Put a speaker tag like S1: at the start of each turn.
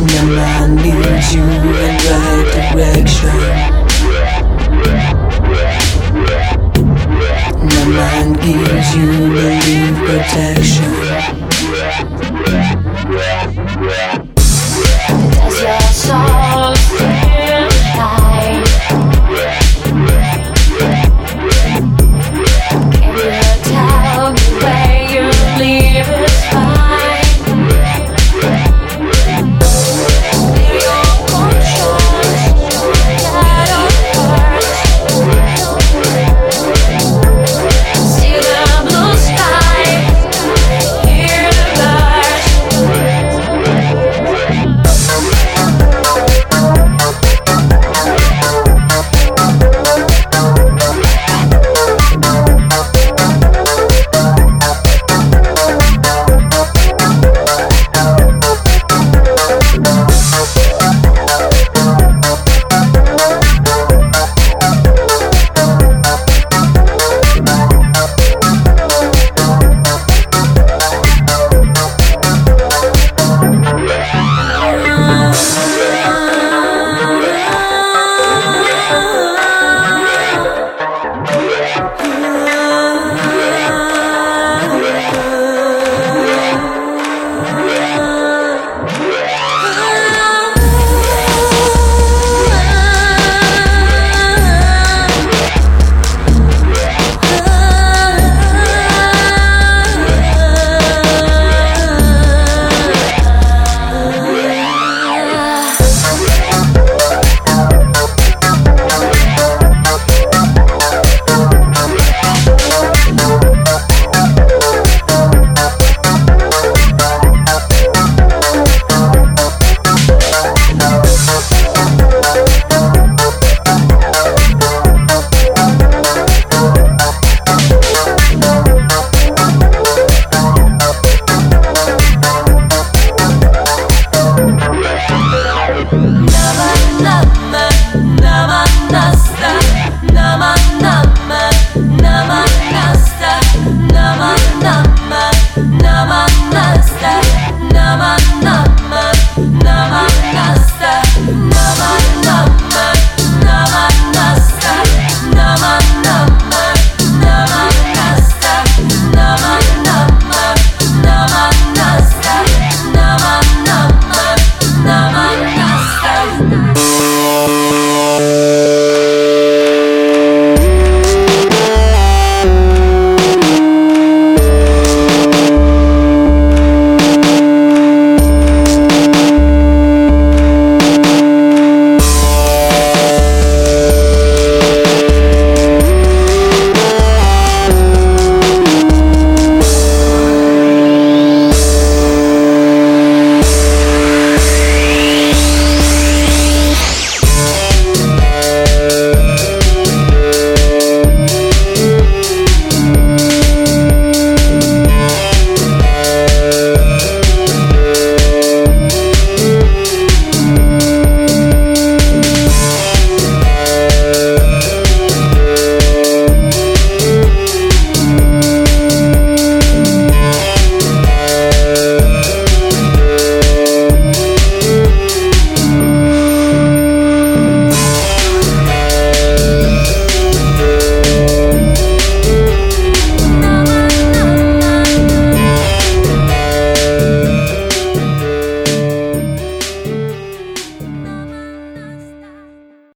S1: My mind leads you in right direction. You protection. love.